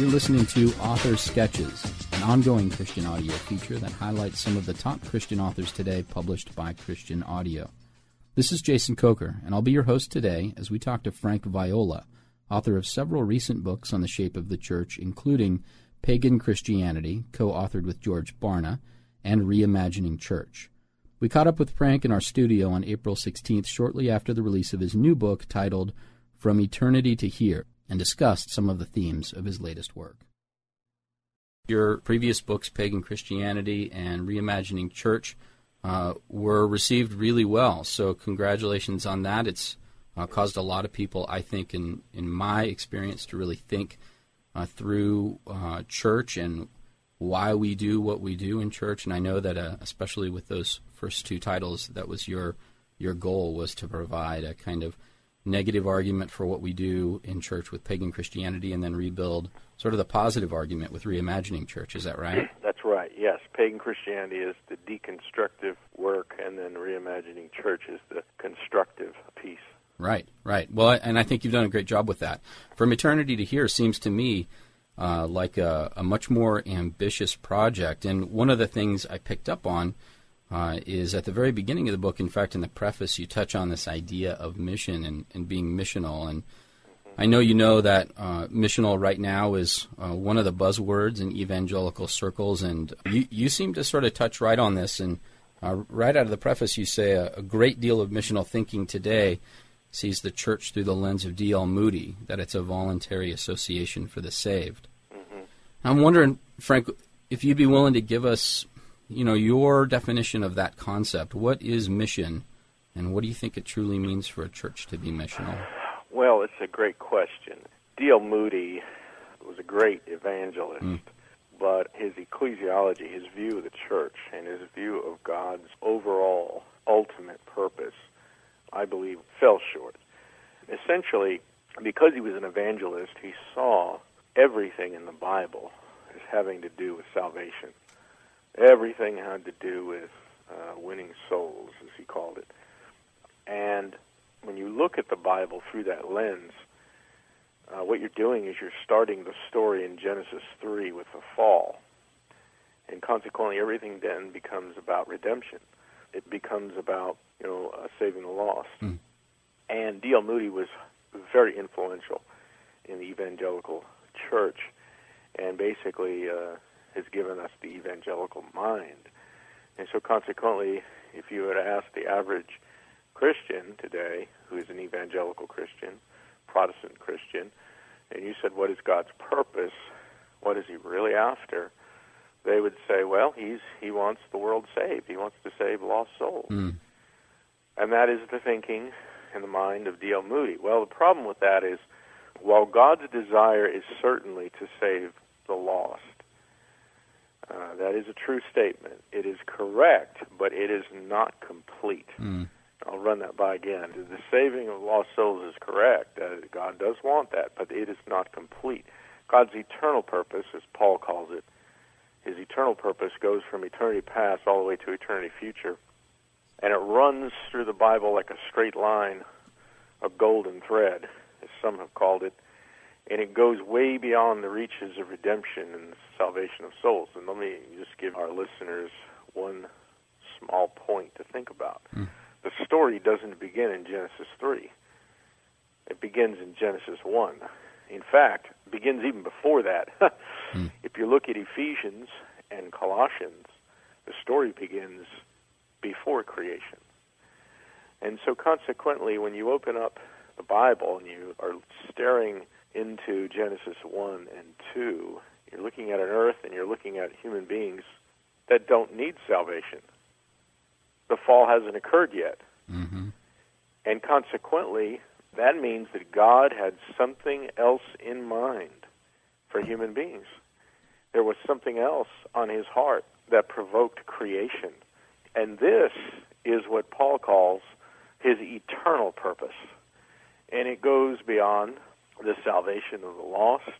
You're listening to Author Sketches, an ongoing Christian audio feature that highlights some of the top Christian authors today published by Christian Audio. This is Jason Coker, and I'll be your host today as we talk to Frank Viola, author of several recent books on the shape of the church, including Pagan Christianity, co authored with George Barna, and Reimagining Church. We caught up with Frank in our studio on April 16th, shortly after the release of his new book titled From Eternity to Here, and discussed some of the themes of his latest work. Your previous books, Pagan Christianity and Reimagining Church, uh, were received really well. So, congratulations on that. It's uh, caused a lot of people, I think, in, in my experience, to really think uh, through uh, church and why we do what we do in church. And I know that, uh, especially with those first two titles, that was your your goal was to provide a kind of negative argument for what we do in church with pagan Christianity, and then rebuild sort of the positive argument with reimagining church. Is that right? That's right. Yes, pagan Christianity is the deconstructive work, and then reimagining church is the constructive piece. Right, right. Well, and I think you've done a great job with that. From eternity to here seems to me uh, like a, a, much more ambitious project. And one of the things I picked up on uh, is at the very beginning of the book, in fact, in the preface, you touch on this idea of mission and, and being missional. And I know you know that uh, missional right now is uh, one of the buzzwords in evangelical circles, and you, you seem to sort of touch right on this. And uh, right out of the preface, you say a, a great deal of missional thinking today sees the church through the lens of D.L. Moody, that it's a voluntary association for the saved. I'm wondering, Frank, if you'd be willing to give us, you know, your definition of that concept. What is mission, and what do you think it truly means for a church to be missional? Well, it's a great question. D.L. Moody was a great evangelist, mm. but his ecclesiology, his view of the church, and his view of God's overall ultimate purpose, I believe, fell short. Essentially, because he was an evangelist, he saw everything in the Bible as having to do with salvation. Everything had to do with uh, winning souls, as he called it. And when you look at the Bible through that lens, uh, what you're doing is you're starting the story in Genesis 3 with the fall. And consequently, everything then becomes about redemption. It becomes about, you know, uh, saving the lost. Mm. And D.L. Moody was very influential in the evangelical church, and basically uh, has given us the evangelical mind. And so, consequently, if you were to ask the average Christian today, who is an evangelical Christian, Protestant Christian, and you said, "What is God's purpose? What is He really after?" They would say, "Well, He's He wants the world saved. He wants to save lost souls." Mm. And that is the thinking and the mind of D.L. Moody. Well, the problem with that is while God's desire is certainly to save the lost, uh, that is a true statement. It is correct, but it is not complete. Mm. I'll run that by again. The saving of lost souls is correct. Uh, God does want that, but it is not complete. God's eternal purpose, as Paul calls it, his eternal purpose goes from eternity past all the way to eternity future. And it runs through the Bible like a straight line, a golden thread as some have called it, and it goes way beyond the reaches of redemption and salvation of souls. And let me just give our listeners one small point to think about. Mm. The story doesn't begin in Genesis 3. It begins in Genesis 1. In fact, it begins even before that. mm. If you look at Ephesians and Colossians, the story begins before creation. And so consequently, when you open up the Bible and you are staring into Genesis 1 and 2, you're looking at an earth and you're looking at human beings that don't need salvation. The fall hasn't occurred yet. Mm-hmm. And consequently, that means that God had something else in mind for human beings. There was something else on his heart that provoked creation. And this is what Paul calls his eternal purpose and it goes beyond the salvation of the lost.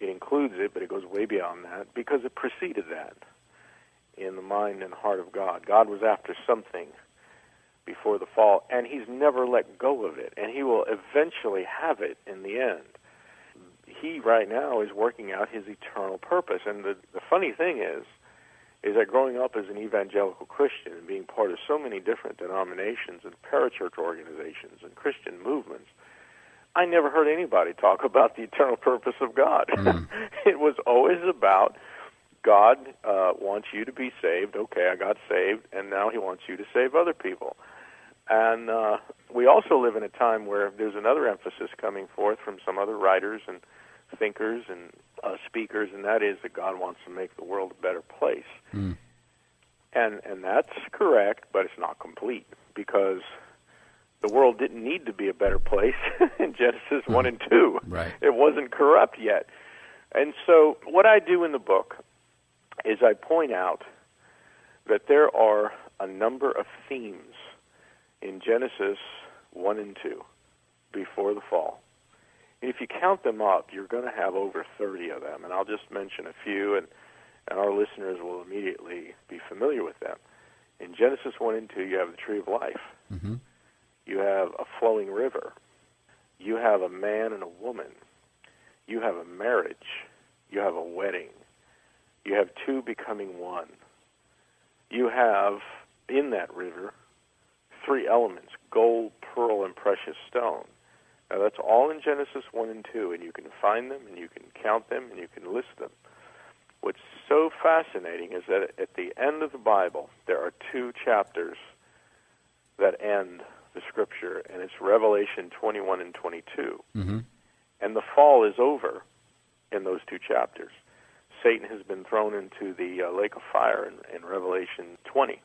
It includes it, but it goes way beyond that because it preceded that in the mind and heart of God. God was after something before the fall, and He's never let go of it, and He will eventually have it in the end. he right now is working out his eternal purpose. And the, the funny thing is, is that growing up as an evangelical Christian and being part of so many different denominations and parachurch organizations and Christian movements, I never heard anybody talk about the eternal purpose of God. Mm. it was always about God uh, wants you to be saved. Okay, I got saved, and now He wants you to save other people. And uh, we also live in a time where there's another emphasis coming forth from some other writers and thinkers and uh, speakers, and that is that God wants to make the world a better place. Mm. And and that's correct, but it's not complete because the world didn't need to be a better place in Genesis mm. 1 and 2. Right. It wasn't corrupt yet. And so what I do in the book is I point out that there are a number of themes in Genesis 1 and 2 before the fall. And if you count them up, you're going to have over 30 of them. And I'll just mention a few, and, and our listeners will immediately be familiar with them. In Genesis 1 and 2, you have the tree of life. Mm-hmm. You have a flowing river. You have a man and a woman. You have a marriage. You have a wedding. You have two becoming one. You have in that river three elements gold, pearl, and precious stone. Now, that's all in Genesis 1 and 2, and you can find them, and you can count them, and you can list them. What's so fascinating is that at the end of the Bible, there are two chapters that end the scripture, and it's Revelation 21 and 22. Mm-hmm. And the fall is over in those two chapters. Satan has been thrown into the uh, lake of fire in, in Revelation 20.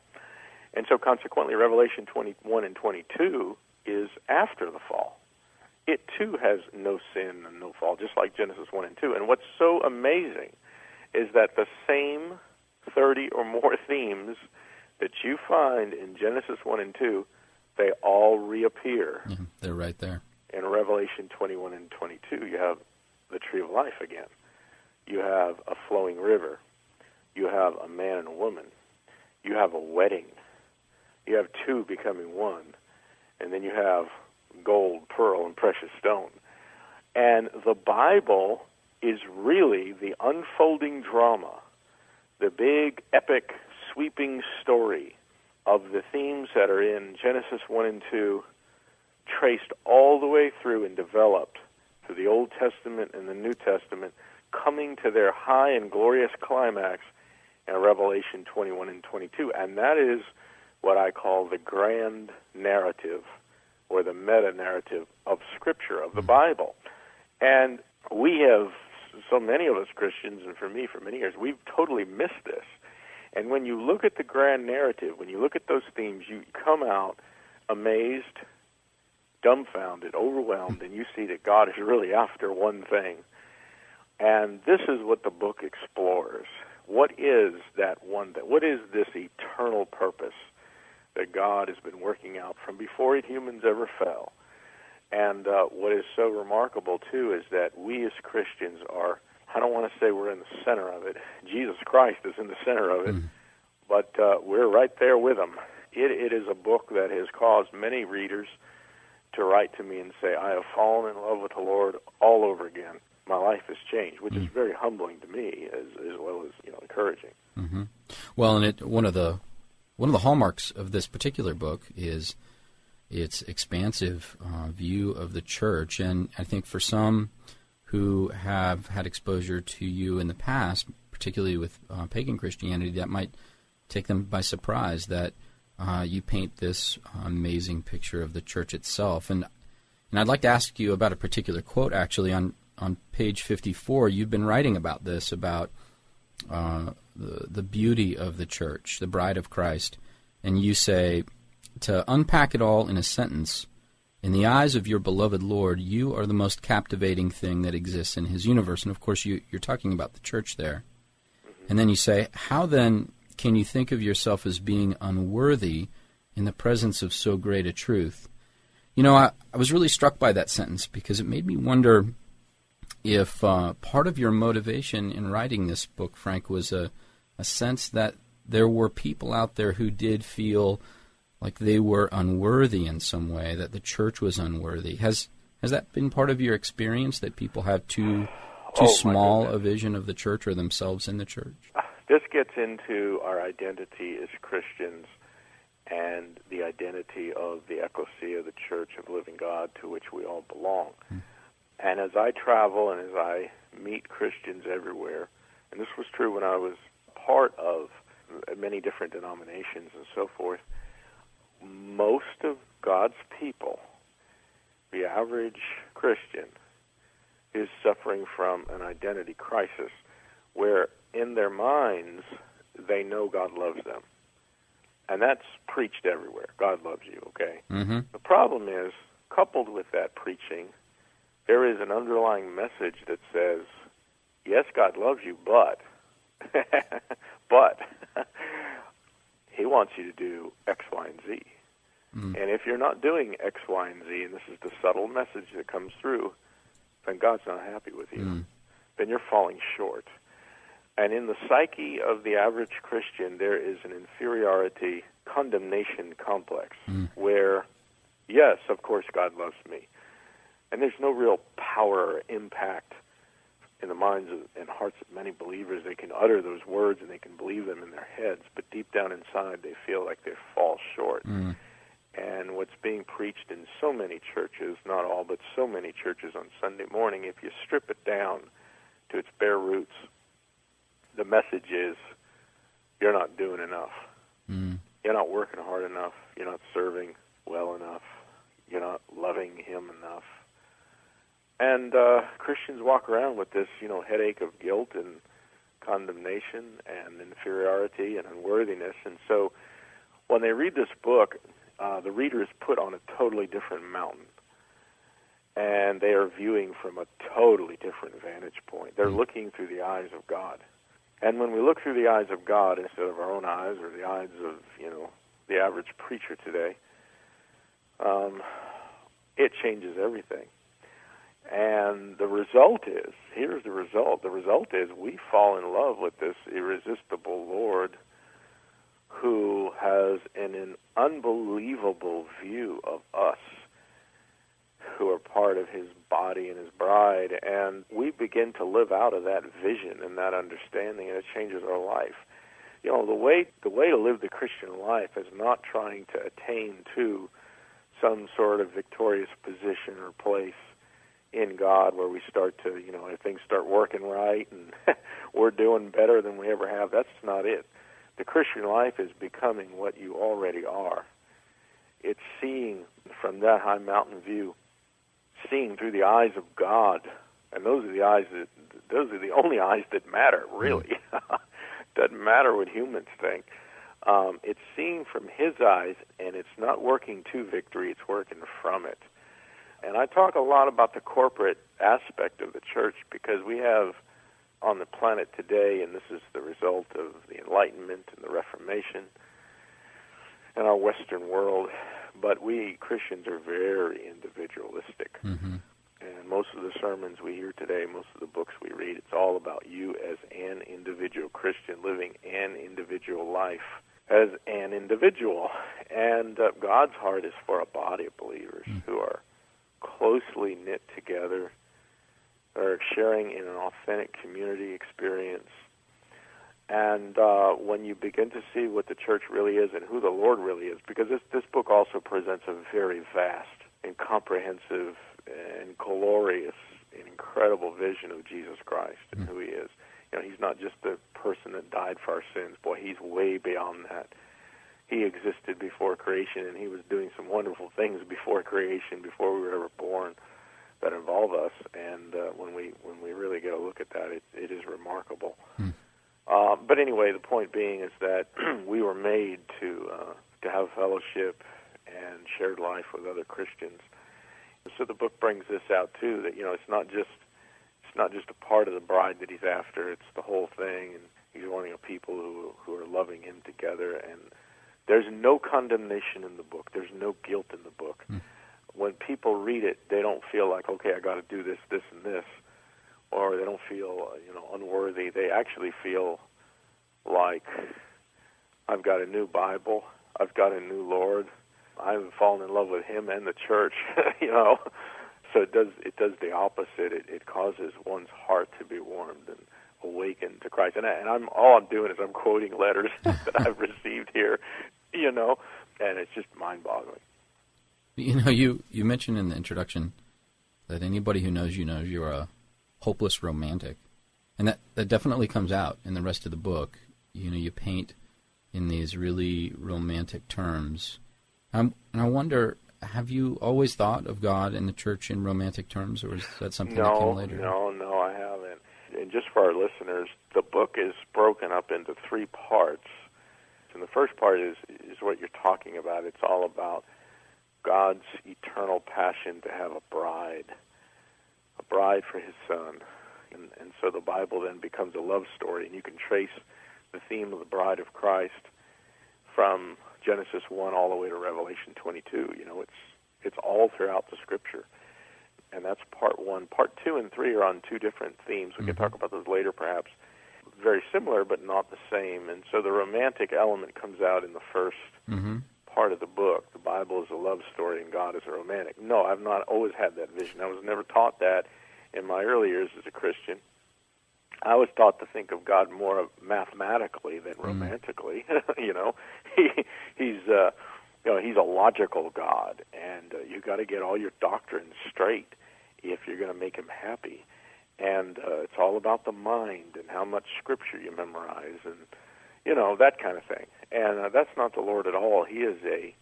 And so, consequently, Revelation 21 and 22 is after the fall. It too has no sin and no fall, just like Genesis 1 and 2. And what's so amazing is that the same 30 or more themes that you find in Genesis 1 and 2 they all reappear. Mm-hmm. They're right there. In Revelation 21 and 22, you have the tree of life again. You have a flowing river. You have a man and a woman. You have a wedding. You have two becoming one. And then you have gold, pearl, and precious stone. And the Bible is really the unfolding drama, the big, epic, sweeping story of the themes that are in Genesis 1 and 2 traced all the way through and developed through the Old Testament and the New Testament, coming to their high and glorious climax in Revelation 21 and 22. And that is what I call the grand narrative or the meta narrative of Scripture, of the hmm. Bible. And we have, so many of us Christians, and for me for many years, we've totally missed this. And when you look at the grand narrative, when you look at those themes, you come out amazed, dumbfounded, overwhelmed, and you see that God is really after one thing. And this is what the book explores. What is that one thing? What is this eternal purpose that God has been working out from before humans ever fell? And uh, what is so remarkable, too, is that we as Christians are I don't want to say we're in the center of it. Jesus Christ is in the center of it, mm. but uh, we're right there with him. It, it is a book that has caused many readers to write to me and say, "I have fallen in love with the Lord all over again. My life has changed," which mm. is very humbling to me as as well as you know encouraging. Mm-hmm. Well, and it, one of the one of the hallmarks of this particular book is its expansive uh, view of the church, and I think for some who have had exposure to you in the past, particularly with uh, pagan Christianity, that might take them by surprise that uh, you paint this amazing picture of the church itself. And and I'd like to ask you about a particular quote. Actually, on on page fifty four, you've been writing about this about uh, the the beauty of the church, the bride of Christ, and you say to unpack it all in a sentence. In the eyes of your beloved Lord, you are the most captivating thing that exists in his universe. And of course, you, are talking about the church there. And then you say, How then can you think of yourself as being unworthy in the presence of so great a truth? You know, I, I was really struck by that sentence because it made me wonder if uh, part of your motivation in writing this book, Frank, was a, a sense that there were people out there who did feel like they were unworthy in some way, that the church was unworthy. Has Has that been part of your experience that people have too too Oh, small a vision of the church or themselves in the church? This gets into our identity as Christians and the identity of the ecclesia, the Church of Living God, to which we all belong. Hmm. And as I travel and as I meet Christians everywhere, and this was true when I was part of many different denominations and so forth, most of God's people, the average Christian, is suffering from an identity crisis where in their minds they know God loves them. And that's preached everywhere. God loves you, okay? Mm-hmm. The problem is, coupled with that preaching, there is an underlying message that says, yes, God loves you, but, but, He wants you to do X, Y, and Z. Mm. And if you're not doing X, Y, and Z, and this is the subtle message that comes through, then God's not happy with you. Mm. Then you're falling short. And in the psyche of the average Christian, there is an inferiority condemnation complex Mm. where, yes, of course, God loves me. And there's no real power or impact in the minds of, and hearts of many believers. They can utter those words and they can believe them in their heads, but deep down inside, they feel like they fall short. Mm. And what's being preached in so many churches, not all, but so many churches on Sunday morning, if you strip it down to its bare roots, the message is you're not doing enough. Mm. You're not working hard enough. You're not serving well enough. You're not loving Him enough. And uh, Christians walk around with this, you know, headache of guilt and condemnation and inferiority and unworthiness. And so when they read this book, uh, the reader is put on a totally different mountain. And they are viewing from a totally different vantage point. They're looking through the eyes of God. And when we look through the eyes of God instead of our own eyes or the eyes of, you know, the average preacher today, um, it changes everything. And the result is here's the result. The result is we fall in love with this irresistible Lord who has an, an unbelievable view of us who are part of his body and his bride. And we begin to live out of that vision and that understanding and it changes our life. You know the way the way to live the christian life is not trying to attain to some sort of victorious position or place in god where we start to you know if things start working right and we're doing better than we ever have. That's not it the christian life is becoming what you already are it's seeing from that high mountain view seeing through the eyes of God, and those are the eyes that those are the only eyes that matter. Really, doesn't matter what humans think. Um, it's seeing from His eyes, and it's not working to victory; it's working from it. And I talk a lot about the corporate aspect of the church because we have on the planet today, and this is the result of the Enlightenment and the Reformation in our Western world. But we Christians are very individualistic. Mm-hmm. And most of the sermons we hear today, most of the books we read, it's all about you as an individual Christian living an individual life as an individual. And uh, God's heart is for a body of believers who are closely knit together, are sharing in an authentic community experience. And uh, when you begin to see what the church really is and who the Lord really is, because this, this book also presents a very vast and comprehensive and glorious and incredible vision of Jesus Christ and who he is. You know, he's not just the person that died for our sins. Boy, he's way beyond that. He existed before creation, and he was doing some wonderful things before creation, before we were ever born, that involve us. And uh, when we when we really get a look at that, it, it is remarkable. Uh, but anyway, the point being is that we were made to uh, to have fellowship and shared life with other Christians. So the book brings this out too. That you know, it's not just it's not just a part of the bride that he's after; it's the whole thing. And he's wanting a people who who are loving him together. And there's no condemnation in the book. There's no guilt in the book. When people read it, they don't feel like, okay, I got to do this, this, and this, or they don't feel uh, you know unworthy. They actually feel like I've got a new Bible. I've got a new Lord. I've fallen in love with Him and the church. you know, so it does it does the opposite. It, it causes one's heart to be warmed and awakened to Christ. And, I, and I'm all I'm doing is I'm quoting letters that I've received here, you know, and it's just mind-boggling. You know, you you mentioned in the introduction that anybody who knows you knows you're a hopeless romantic, and that that definitely comes out in the rest of the book. You know, you paint in these really romantic terms, um, and I wonder have you always thought of God and the church in romantic terms, or is that something no, that came later? No, no, I haven't. And just for our listeners, the book is broken up into three parts. And the first part is is what you're talking about. It's all about God's eternal passion to have a bride, a bride for His Son, and and so the Bible then becomes a love story, and you can trace the theme of the bride of Christ from Genesis 1 all the way to Revelation 22. You know, it's it's all throughout the scripture. And that's part 1. Part 2 and 3 are on two different themes. We mm-hmm. can talk about those later perhaps. Very similar but not the same. And so the romantic element comes out in the 1st mm-hmm. Part of the book. The Bible is a love story and God is a romantic. No, I've not always had that vision. I was never taught that in my early years as a Christian. I was taught to think of God more mathematically than mm. romantically. Mm. you know, he he's uh, you know he's a logical God, and uh, you got to get all your doctrines straight if you're going to make him happy. And uh, it's all about the mind and how much scripture you memorize, and you know that kind of thing. And uh, that's not the Lord at all. He is a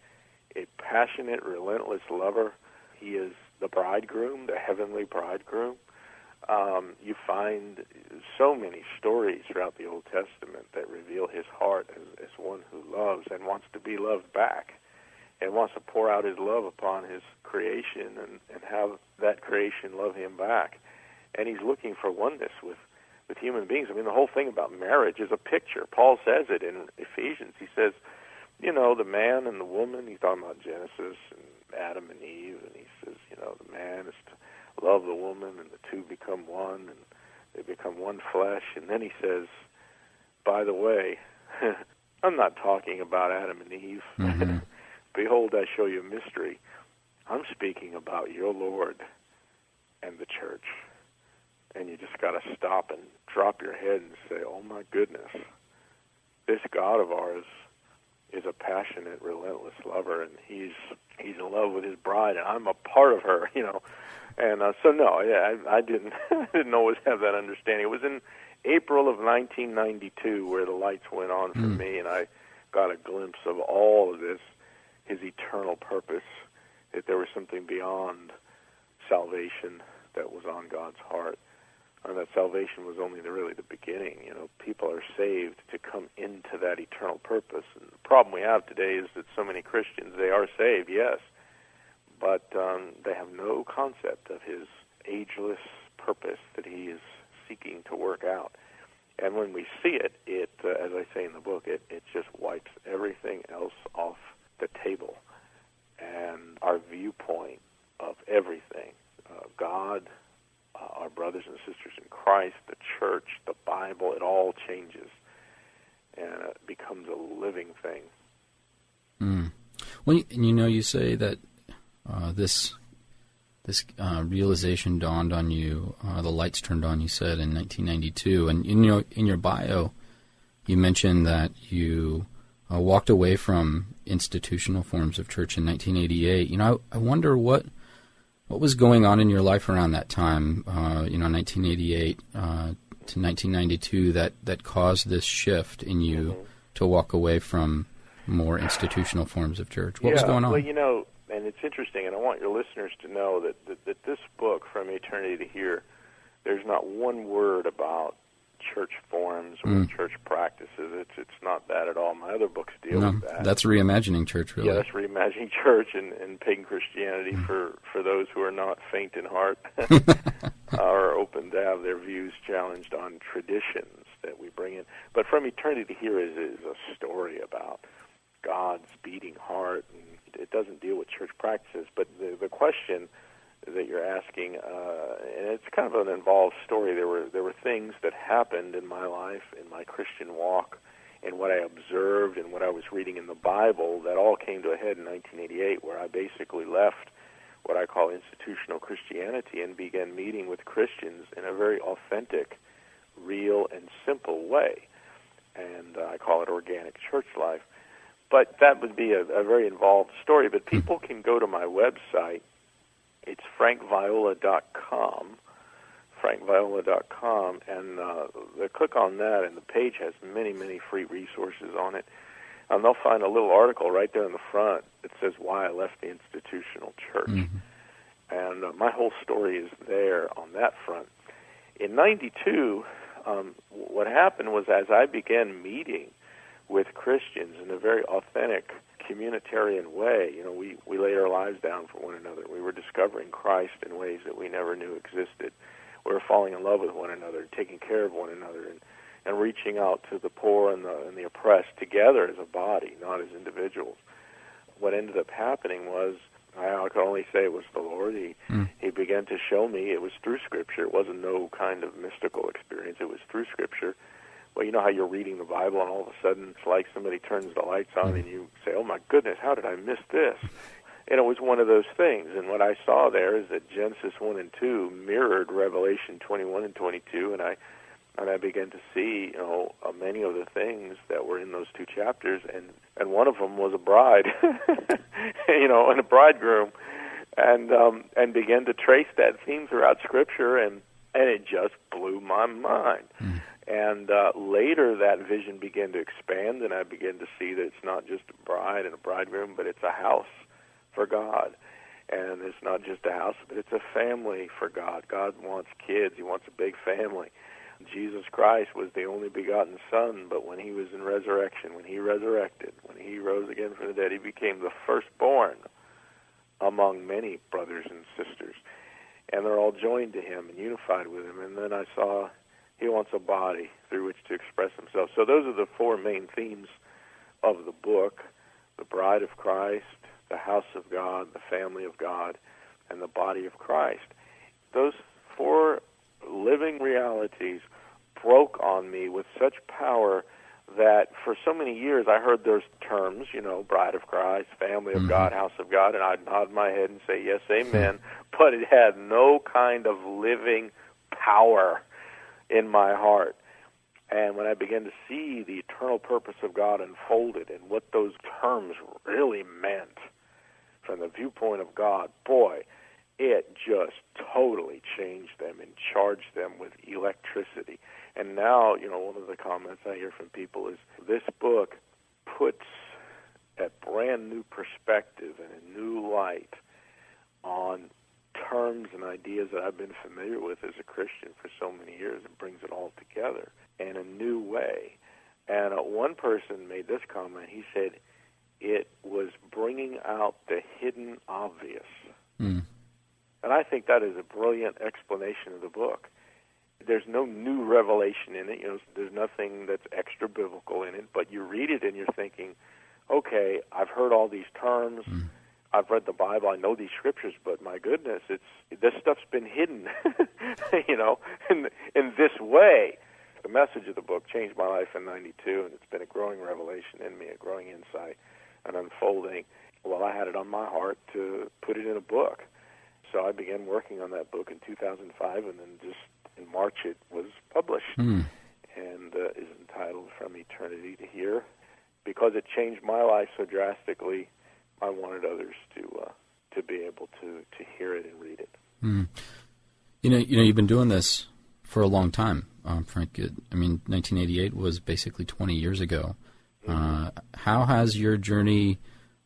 a passionate, relentless lover. He is the bridegroom, the heavenly bridegroom um, you find so many stories throughout the Old Testament that reveal his heart as, as one who loves and wants to be loved back and wants to pour out his love upon his creation and, and have that creation love him back. And he's looking for oneness with, with human beings. I mean, the whole thing about marriage is a picture. Paul says it in Ephesians. He says, you know, the man and the woman, he's talking about Genesis and Adam and Eve, and he says, you know, the man is to love the woman, and the two become one, and they become one flesh. And then he says, by the way, I'm not talking about Adam and Eve. Mm-hmm. Behold, I show you a mystery. I'm speaking about your Lord and the church. And you just got to stop and drop your head and say, oh my goodness, this God of ours is a passionate, relentless lover, and he's he's in love with his bride, and I'm a part of her. You know, and uh, so no, yeah, I, I didn't I didn't always have that understanding. It was in April of 1992 where the lights went on for mm. me, and I got a glimpse of all of this, his eternal purpose, that there was something beyond salvation that was on God's heart, that salvation was only the, really the beginning. You know, people are saved to come into that eternal purpose. And the problem we have today is that so many Christians they are saved, yes, but um, they have no concept of his ageless purpose that he is seeking to work out. And when we see it, it, uh, as I say in the book, it, it just wipes everything else off the table. And our viewpoint of everything, uh, God, uh, our brothers and sisters in Christ, the church, the Bible, it all changes and it becomes a living thing. Mm. Well, you know, you say that uh, this this uh, realization dawned on you. Uh, the lights turned on. You said in 1992, and in your in your bio, you mentioned that you uh, walked away from institutional forms of church in 1988. You know, I, I wonder what what was going on in your life around that time. Uh, you know, 1988 to 1992 that that caused this shift in you mm-hmm. to walk away from more institutional forms of church. What yeah, was going on? Well, you know, and it's interesting, and I want your listeners to know that, that, that this book, From Eternity to Here, there's not one word about church forms or mm. church practices. It's it's not that at all. My other books deal no, with that. That's reimagining church, really. Yeah, that's reimagining church and, and pagan Christianity mm. for for those who are not faint in heart, are open to have their views challenged on traditions that we bring in. But from eternity to here is is a story about God's beating heart and it doesn't deal with church practices. But the, the question that you're asking, uh, and it's kind of an involved story. There were there were things that happened in my life, in my Christian walk, and what I observed and what I was reading in the Bible that all came to a head in 1988, where I basically left what I call institutional Christianity and began meeting with Christians in a very authentic, real, and simple way. And uh, I call it organic church life. But that would be a, a very involved story. But Hmm. people can go to my website. It's frankviola.com, frankviola.com, and uh, they click on that, and the page has many, many free resources on it. And they'll find a little article right there in the front that says why I left the institutional church. Mhm. And uh, my whole story is there on that front. In 92, um, what happened was as I began meeting with Christians in a very authentic communitarian way, you know, we, we laid our lives down for one another. We were discovering Christ in ways that we never knew existed. We were falling in love with one another, taking care of one another, and, and reaching out to the poor and the, and the oppressed together as a body, not as individuals. What ended up happening was I can only say it was the Lord. He Mm. he began to show me it was through Scripture. It wasn't no kind of mystical experience. It was through Scripture. Well, you know how you're reading the Bible and all of a sudden it's like somebody turns the lights on and you say, "Oh my goodness, how did I miss this?" And it was one of those things. And what I saw there is that Genesis one and two mirrored Revelation 21 and 22, and I and I began to see, you know, uh, many of the things that were in those two chapters, and and one of them was a bride, you know, and a bridegroom, and um, and began to trace that theme throughout Scripture, and and it just blew my mind. Mm. And uh, later, that vision began to expand, and I began to see that it's not just a bride and a bridegroom, but it's a house for God. And it's not just a house, but it's a family for God. God wants kids, He wants a big family. Jesus Christ was the only begotten Son, but when He was in resurrection, when He resurrected, when He rose again from the dead, He became the firstborn among many brothers and sisters. And they're all joined to Him and unified with Him. And then I saw He wants a body through which to express Himself. So those are the four main themes of the book the bride of Christ, the house of God, the family of God, and the body of Christ. Those four living realities broke on me with such power that for so many years I heard those terms, you know, bride of Christ, family of Mhm. God, house of God, and I'd nod my head and say, yes, amen, but it had no kind of living power in my heart. And when I began to see the eternal purpose of God unfolded and what those terms really meant from the viewpoint of God, boy, it just totally changed them and charged them with electricity. And now, you know, one of the comments I hear from people is this book puts a brand new perspective and a new light on terms and ideas that I've been familiar with as a Christian for so many years and brings it all together in a new way. And uh, one person made this comment. He said, it was bringing out the hidden obvious. Mm. And I think that is a brilliant explanation of the book. There's no new revelation in it. You know, there's nothing that's extra biblical in it. But you read it and you're thinking, okay, I've heard all these terms. Mm. I've read the Bible. I know these scriptures, but my goodness, it's this stuff's been hidden. you know, in in this way. The message of the book changed my life in '92, and it's been a growing revelation in me, a growing insight, an unfolding. Well, I had it on my heart to put it in a book. So I began working on that book in 2005, and then just in March it was published Mm. and uh, is entitled From Eternity to Here. Because it changed my life so drastically, I wanted others to uh, to be able to, to hear it and read it. Mm. You know, you know, you've been doing this for a long time, um, Frank. It- I mean, 1988 was basically 20 years ago. Uh, how has your journey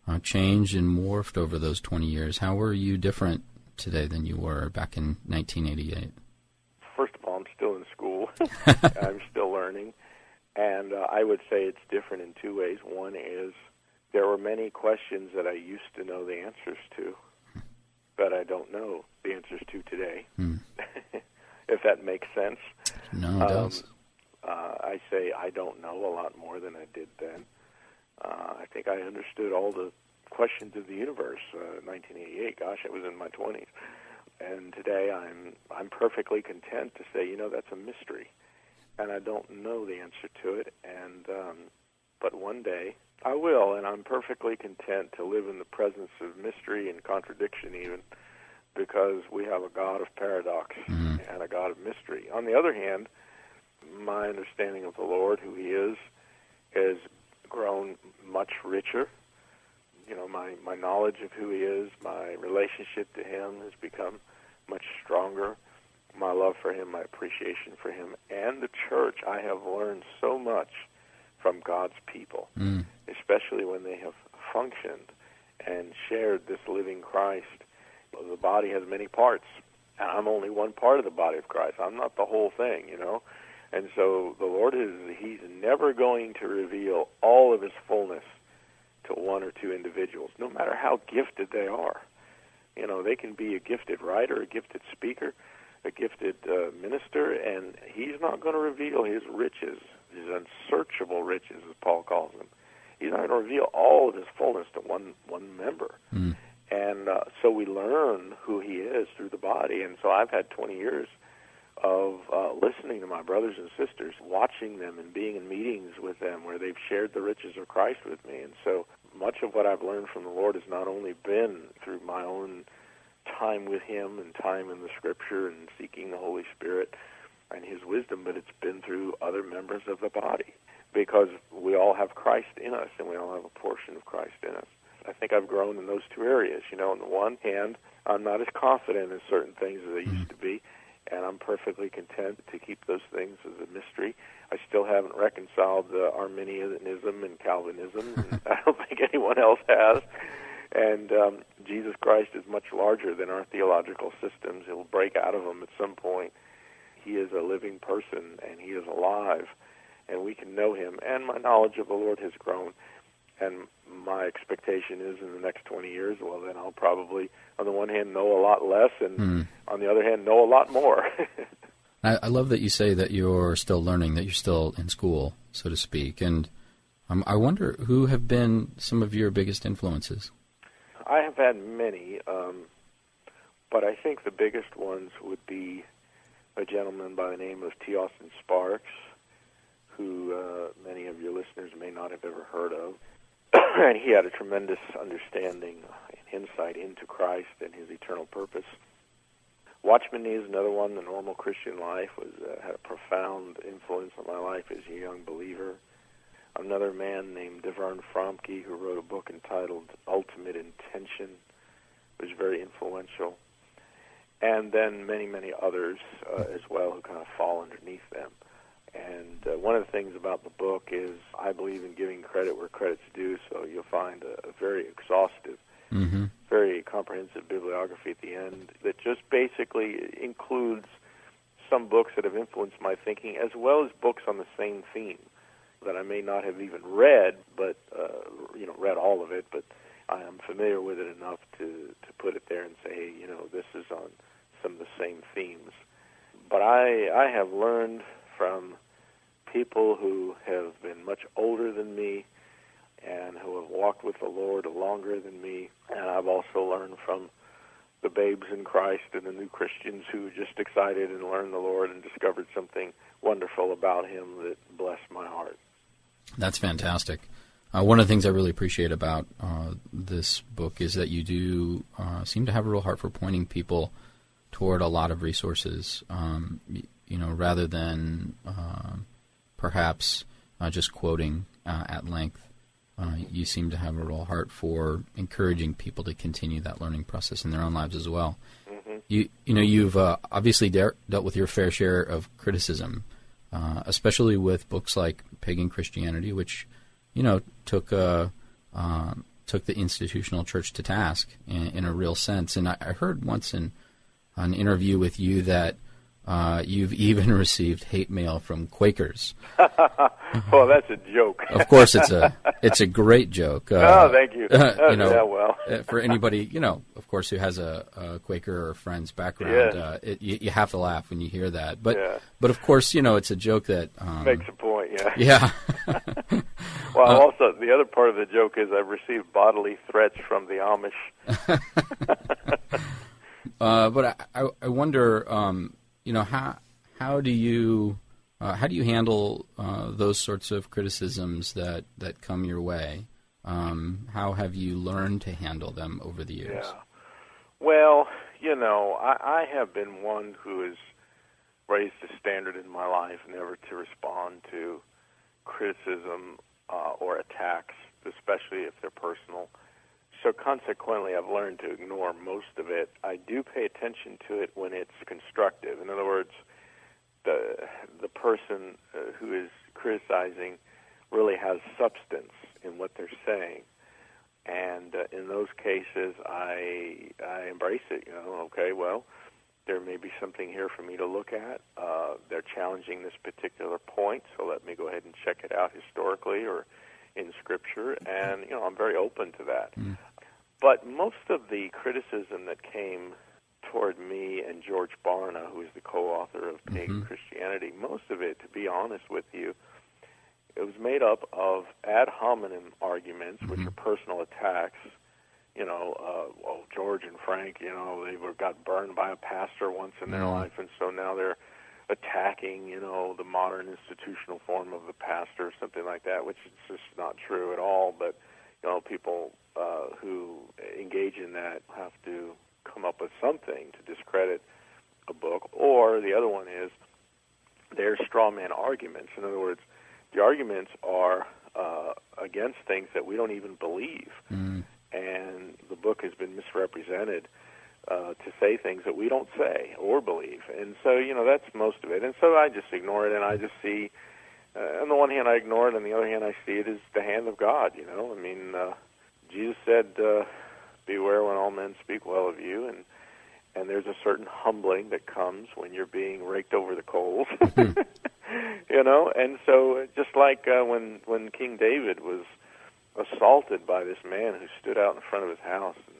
uh, changed and morphed over those 20 years? How are you different today than you were back in 1988? First of all, I'm still in school. I'm still learning. And uh, I would say it's different in two ways. One is there were many questions that I used to know the answers to, but I don't know the answers to today, Hmm. if that makes sense. No, it Um, does. Uh, I say I don't know a lot more than I did then. Uh, I think I understood all the questions of the universe. Uh, 1988, gosh, I was in my 20s, and today I'm I'm perfectly content to say, you know, that's a mystery, and I don't know the answer to it. And um, but one day I will, and I'm perfectly content to live in the presence of mystery and contradiction, even because we have a God of paradox Mm-hmm. and a God of mystery. On the other hand, my understanding of the Lord, who He is, has grown much richer. You know, my, my knowledge of who He is, my relationship to Him has become much stronger. My love for Him, my appreciation for Him, and the church, I have learned so much from God's people, Mm. especially when they have functioned and shared this living Christ. The body has many parts, and I'm only one part of the body of Christ. I'm not the whole thing, you know. And so the Lord is he's never going to reveal all of his fullness to one or two individuals, no matter how gifted they are. You know, they can be a gifted writer, a gifted speaker, a gifted uh, minister, and he's not going to reveal his riches, his unsearchable riches, as Paul calls them. He's not going to reveal all of his fullness to one one member. Mm. And uh, so we learn who he is through the body. And so I've had 20 years of uh, listening to my brothers and sisters, watching them and being in meetings with them where they've shared the riches of Christ with me. And so much of what I've learned from the Lord has not only been through my own time with him and time in the scripture and seeking the Holy Spirit and his wisdom, but it's been through other members of the body because we all have Christ in us and we all have a portion of Christ in us. I think I've grown in those two areas. You know, on the one hand, I'm not as confident in certain things as I used to be, and I'm perfectly content to keep those things as a mystery. I still haven't reconciled uh, Arminianism and Calvinism. and I don't think anyone else has. And um, Jesus Christ is much larger than our theological systems. He'll break out of them at some point. He is a living person, and he is alive, and we can know him. And my knowledge of the Lord has grown. And my expectation is in the next 20 years, well, then I'll probably, on the one hand, know a lot less, and Mm. on the other hand, know a lot more. I, I love that you say that you're still learning, that you're still in school, so to speak. And um, I wonder who have been some of your biggest influences. I have had many, um, but I think the biggest ones would be a gentleman by the name of T. Austin Sparks, who uh, many of your listeners may not have ever heard of. and he had a tremendous understanding and insight into Christ and his eternal purpose. Watchman Nee is another one. The normal Christian life was uh, had a profound influence on my life as a young believer. Another man named Devern Fromke who wrote a book entitled Ultimate Intention was very influential. And then many, many others uh, as well who kind of fall underneath them. And uh, one of the things about the book is I believe in giving credit where credit's due, so you'll find a, a very exhaustive, Mm-hmm. very comprehensive bibliography at the end that just basically includes some books that have influenced my thinking, as well as books on the same theme that I may not have even read, but uh, you know, read all of it, but I am familiar with it enough to to put it there and say, hey, you know, this is on some of the same themes. But I I have learned from people who have been much older than me and who have walked with the Lord longer than me, and I've also learned from the babes in Christ and the new Christians who just excited and learned the Lord and discovered something wonderful about Him that blessed my heart. That's fantastic. Uh, one of the things I really appreciate about uh, this book is that you do uh, seem to have a real heart for pointing people toward a lot of resources, um, y- you know, rather than uh, perhaps uh, just quoting uh, at length. Uh, you seem to have a real heart for encouraging people to continue that learning process in their own lives as well. hmm You you know you've uh, obviously de- dealt with your fair share of criticism, uh, especially with books like Pagan Christianity, which you know took uh, um took the institutional church to task in, in a real sense. And I, I heard once in an interview with you that uh, you've even received hate mail from Quakers. well, that's a joke. Of course, it's a it's a great joke. Uh, oh, thank you. you know, yeah, well, uh, for anybody, you know, of course, who has a, a Quaker or Friends background, Yes. uh, it, you, you have to laugh when you hear that. But, Yeah. but of course, you know, it's a joke that. Um, makes a point. Yeah. yeah. Well, Uh, also the other part of the joke is I've received bodily threats from the Amish. Uh, but I, I, wonder, um, you know, how how do you Uh, how do you handle uh, those sorts of criticisms that, that come your way? Um, how have you learned to handle them over the years? Yeah. Well, you know, I, I have been one who has raised the standard in my life never to respond to criticism uh, or attacks, especially if they're personal. So consequently, I've learned to ignore most of it. I do pay attention to it when it's constructive. In other words, the the person uh, who is criticizing really has substance in what they're saying, and uh, in those cases, I I embrace it. You know, okay, well, there may be something here for me to look at. Uh, they're challenging this particular point, so let me go ahead and check it out historically or in Scripture, and you know, I'm very open to that. Mm. But most of the criticism that came toward me and George Barna, who is the co-author of Pagan mm-hmm. Christianity, most of it, to be honest with you, it was made up of ad hominem arguments, mm-hmm. which are personal attacks. You know, uh, well, George and Frank, you know, they were got burned by a pastor once in their mm-hmm. life, and so now they're attacking, you know, the modern institutional form of the pastor, or something like that, which is just not true at all. But know, people uh, who engage in that have to come up with something to discredit a book. Or the other one is there's straw man arguments. In other words, the arguments are uh, against things that we don't even believe. Mm. And the book has been misrepresented uh, to say things that we don't say or believe. And so, you know, that's most of it. And so I just ignore it and I just see, uh, on the one hand, I ignore it, on the other hand, I see it as the hand of God, you know. I mean, uh, Jesus said, uh, beware when all men speak well of you. And and there's a certain humbling that comes when you're being raked over the coals. you know, and so just like uh, when when King David was assaulted by this man who stood out in front of his house and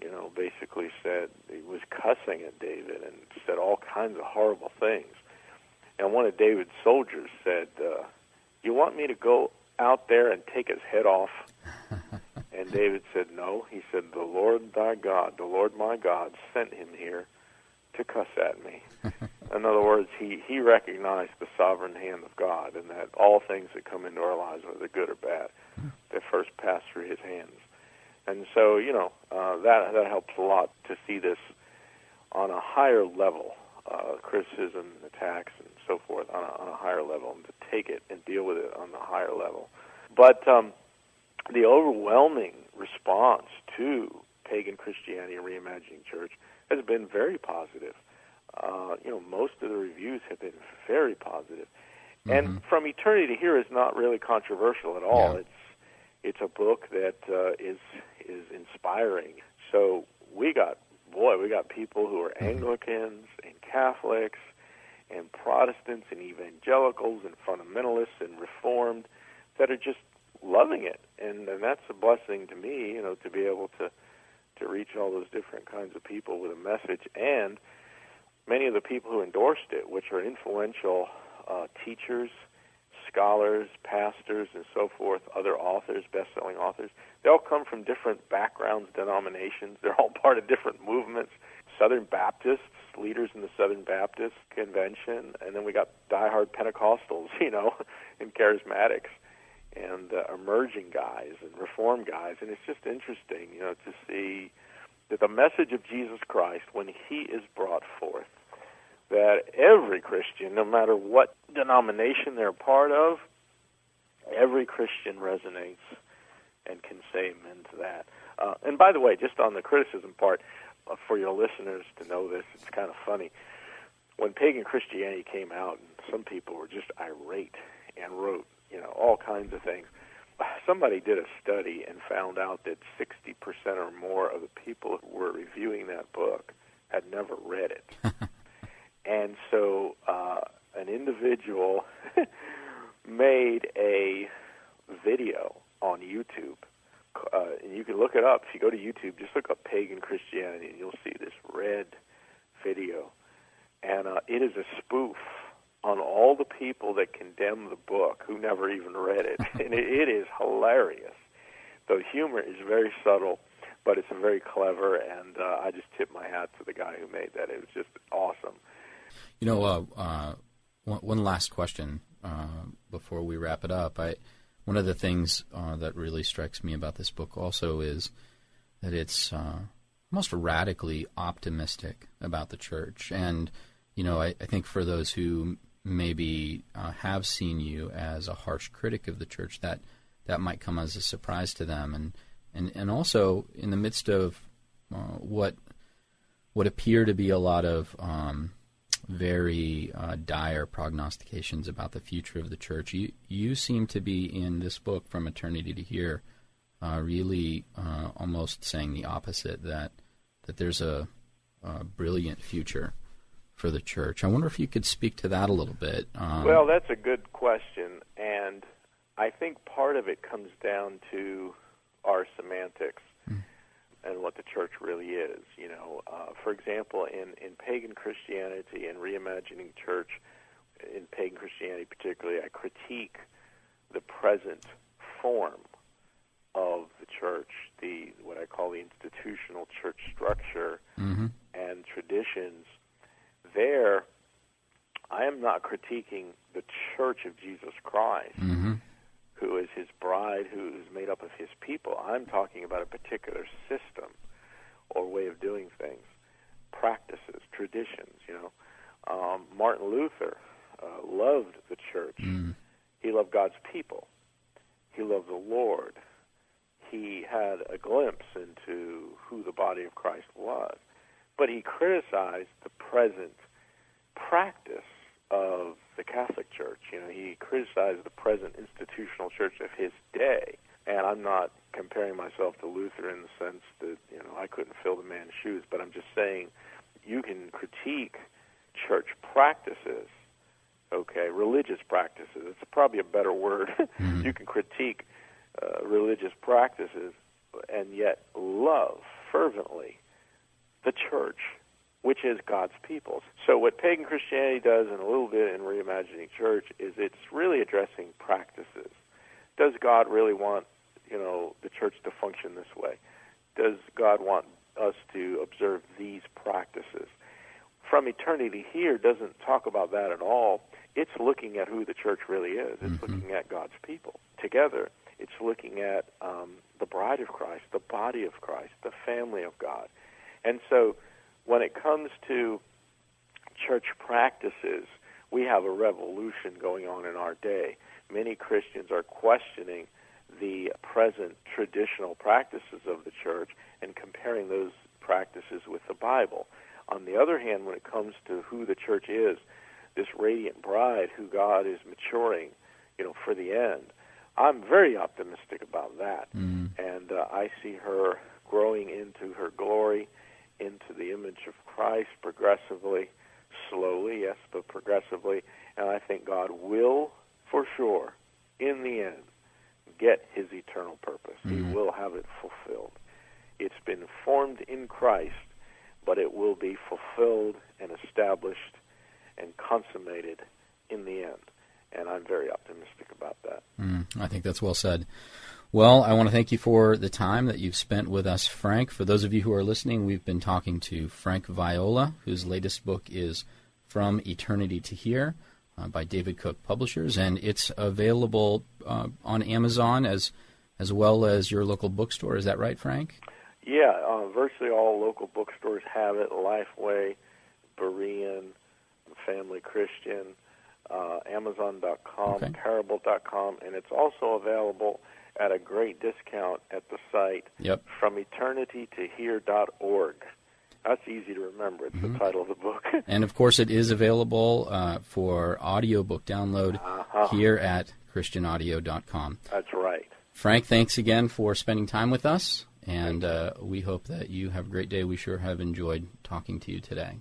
you know basically said he was cussing at David and said all kinds of horrible things. And one of David's soldiers said, uh, "You want me to go out there and take his head off?" And David said, No. He said, The Lord thy God, the Lord my God, sent him here to cuss at me. in other words, he, he recognized the sovereign hand of God and that all things that come into our lives, whether good or bad, they first pass through his hands. And so, you know, uh, that that helps a lot to see this on a higher level, uh, criticism, attacks, and so forth on a, on a higher level, and to take it and deal with it on the higher level. But um, the overwhelming response to pagan Christianity and reimagining church has been very positive. Uh, you know, most of the reviews have been very positive. Mm-hmm. And From Eternity to Here is not really controversial at all. Yeah. It's it's a book that uh, is is inspiring. So we got boy, we got people who are mm-hmm. Anglicans and Catholics and Protestants and evangelicals and fundamentalists and reformed that are just loving it, and and that's a blessing to me, you know, to be able to to reach all those different kinds of people with a message, and many of the people who endorsed it, which are influential uh, teachers, scholars, pastors, and so forth, other authors, best-selling authors, they all come from different backgrounds, denominations. They're all part of different movements. Southern Baptists, leaders in the Southern Baptist Convention, and then we got diehard Pentecostals, you know, and charismatics and uh, emerging guys and reform guys, and it's just interesting, you know, to see that the message of Jesus Christ, when He is brought forth, that every Christian, no matter what denomination they're part of, every Christian resonates and can say amen to that. Uh, and by the way, just on the criticism part, for your listeners to know this, it's kind of funny. When pagan Christianity came out, and some people were just irate and wrote you know, all kinds of things. Somebody did a study and found out that 60% or more of the people who were reviewing that book had never read it. and so uh, an individual made a video on YouTube. Uh, and you can look it up. If you go to YouTube, just look up pagan Christianity, and you'll see this red video. And uh, it is a spoof on all the people that condemn the book who never even read it. and it, it is hilarious. The humor is very subtle, but it's very clever, and uh, I just tip my hat to the guy who made that. It was just awesome. You know, uh, uh, one, one last question uh, before we wrap it up. I, one of the things uh, that really strikes me about this book also is that it's uh, most radically optimistic about the church. And, you know, I, I think for those who maybe uh, have seen you as a harsh critic of the church, that that might come as a surprise to them. And and and also in the midst of uh, what what appear to be a lot of um, very uh, dire prognostications about the future of the church, you you seem to be in this book from eternity to here, uh, really uh, almost saying the opposite that that there's a, a brilliant future for the church. I wonder if you could speak to that a little bit. Um, well, that's a good question, and I think part of it comes down to our semantics. And what the church really is. You know, uh, for example, in in pagan Christianity and reimagining church, in pagan Christianity particularly, I critique the present form of the church, the what I call the institutional church structure mm-hmm. and traditions there, I am not critiquing the Church of Jesus Christ, mm-hmm. Who is His bride, who is made up of His people. I'm talking about a particular system or way of doing things, practices, traditions. You know, um, Martin Luther uh, loved the church. Mm. He loved God's people. He loved the Lord. He had a glimpse into who the body of Christ was but he criticized the present practice of the Catholic Church. You know, he criticized the present institutional church of his day. And I'm not comparing myself to Luther in the sense that, you know, I couldn't fill the man's shoes, but I'm just saying you can critique church practices, okay, religious practices. It's probably a better word. Mm-hmm. you can critique uh, religious practices and yet love fervently the church, which is God's people. So what pagan Christianity does, and a little bit in reimagining church, is it's really addressing practices. Does God really want, you know, the church to function this way? Does God want us to observe these practices? From eternity here doesn't talk about that at all. It's looking at who the church really is. It's mm-hmm. looking at God's people together. It's looking at um, the bride of Christ, the body of Christ, the family of God. And so when it comes to church practices, we have a revolution going on in our day. Many Christians are questioning the present traditional practices of the church and comparing those practices with the Bible. On the other hand, when it comes to who the church is, this radiant bride who God is maturing, you know, for the end, I'm very optimistic about that. Mm. And uh, I see her growing into her glory into the image of Christ progressively, slowly, yes, but progressively. And I think God will, for sure, in the end, get his eternal purpose. Mm-hmm. He will have it fulfilled. It's been formed in Christ, but it will be fulfilled and established and consummated in the end. And I'm very optimistic about that. Mm, I think that's well said. Well, I want to thank you for the time that you've spent with us, Frank. For those of you who are listening, we've been talking to Frank Viola, whose latest book is From Eternity to Here uh, by David Cook Publishers, and it's available uh, on Amazon as as well as your local bookstore. Is that right, Frank? Yeah, uh, virtually all local bookstores have it. Lifeway, Berean, Family Christian, uh, Amazon.com, okay. Parable.com, and it's also available at a great discount at the site yep. from eternity to here.org. That's easy to remember. It's mm-hmm. the title of the book. and of course, it is available uh, for audiobook download uh-huh. here at ChristianAudio.com. That's right. Frank, thanks again for spending time with us, and uh, we hope that you have a great day. We sure have enjoyed talking to you today.